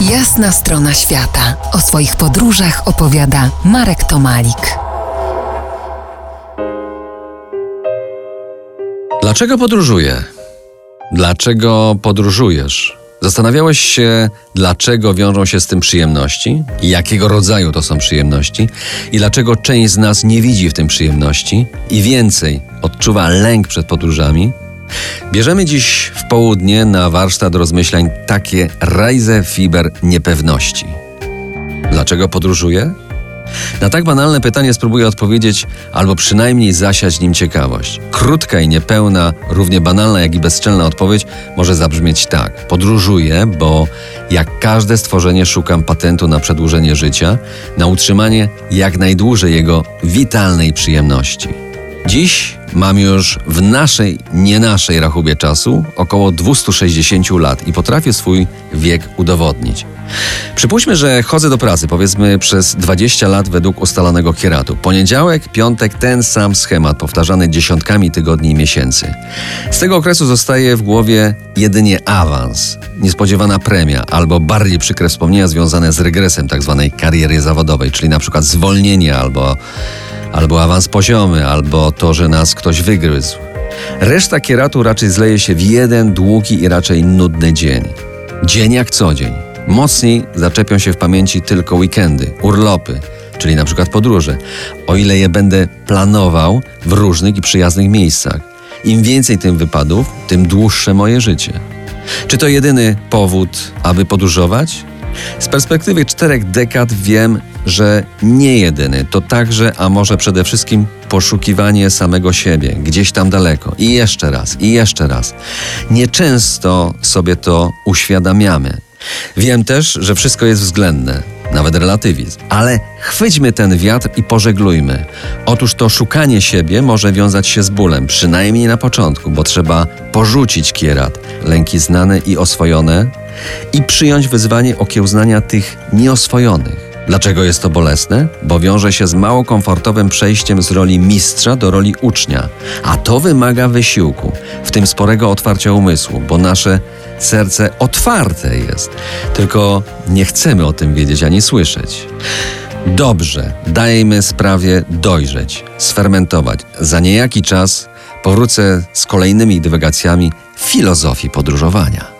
Jasna strona świata. O swoich podróżach opowiada Marek Tomalik. Dlaczego podróżuję? Dlaczego podróżujesz? Zastanawiałeś się, dlaczego wiążą się z tym przyjemności? Jakiego rodzaju to są przyjemności? I dlaczego część z nas nie widzi w tym przyjemności? I więcej, odczuwa lęk przed podróżami? Bierzemy dziś w południe na warsztat rozmyślań takie rajze fiber niepewności. Dlaczego podróżuję? Na tak banalne pytanie spróbuję odpowiedzieć, albo przynajmniej zasiać nim ciekawość. Krótka i niepełna, równie banalna jak i bezczelna odpowiedź może zabrzmieć tak. Podróżuję, bo jak każde stworzenie szukam patentu na przedłużenie życia, na utrzymanie jak najdłużej jego witalnej przyjemności. Dziś mam już w naszej, nie naszej rachubie czasu około 260 lat i potrafię swój wiek udowodnić. Przypuśćmy, że chodzę do pracy, powiedzmy przez 20 lat według ustalonego kieratu. Poniedziałek, piątek, ten sam schemat, powtarzany dziesiątkami tygodni i miesięcy. Z tego okresu zostaje w głowie jedynie awans, niespodziewana premia albo bardziej przykre wspomnienia związane z regresem tzw. Tak kariery zawodowej, czyli na przykład zwolnienie albo albo awans poziomy, albo to, że nas ktoś wygryzł. Reszta kieratu raczej zleje się w jeden długi i raczej nudny dzień. Dzień jak co dzień. Mocniej zaczepią się w pamięci tylko weekendy, urlopy, czyli na przykład podróże, o ile je będę planował w różnych i przyjaznych miejscach. Im więcej tym wypadów, tym dłuższe moje życie. Czy to jedyny powód, aby podróżować? Z perspektywy czterech dekad wiem, że nie jedyny, to także, a może przede wszystkim poszukiwanie samego siebie, gdzieś tam daleko. I jeszcze raz, i jeszcze raz. Nieczęsto sobie to uświadamiamy. Wiem też, że wszystko jest względne, nawet relatywizm, ale chwyćmy ten wiatr i pożeglujmy. Otóż to szukanie siebie może wiązać się z bólem, przynajmniej na początku, bo trzeba porzucić kierat, lęki znane i oswojone i przyjąć wyzwanie okiełznania tych nieoswojonych. Dlaczego jest to bolesne? Bo wiąże się z mało komfortowym przejściem z roli mistrza do roli ucznia, a to wymaga wysiłku, w tym sporego otwarcia umysłu, bo nasze serce otwarte jest, tylko nie chcemy o tym wiedzieć ani słyszeć. Dobrze, dajmy sprawie dojrzeć, sfermentować. Za niejaki czas powrócę z kolejnymi dywagacjami filozofii podróżowania.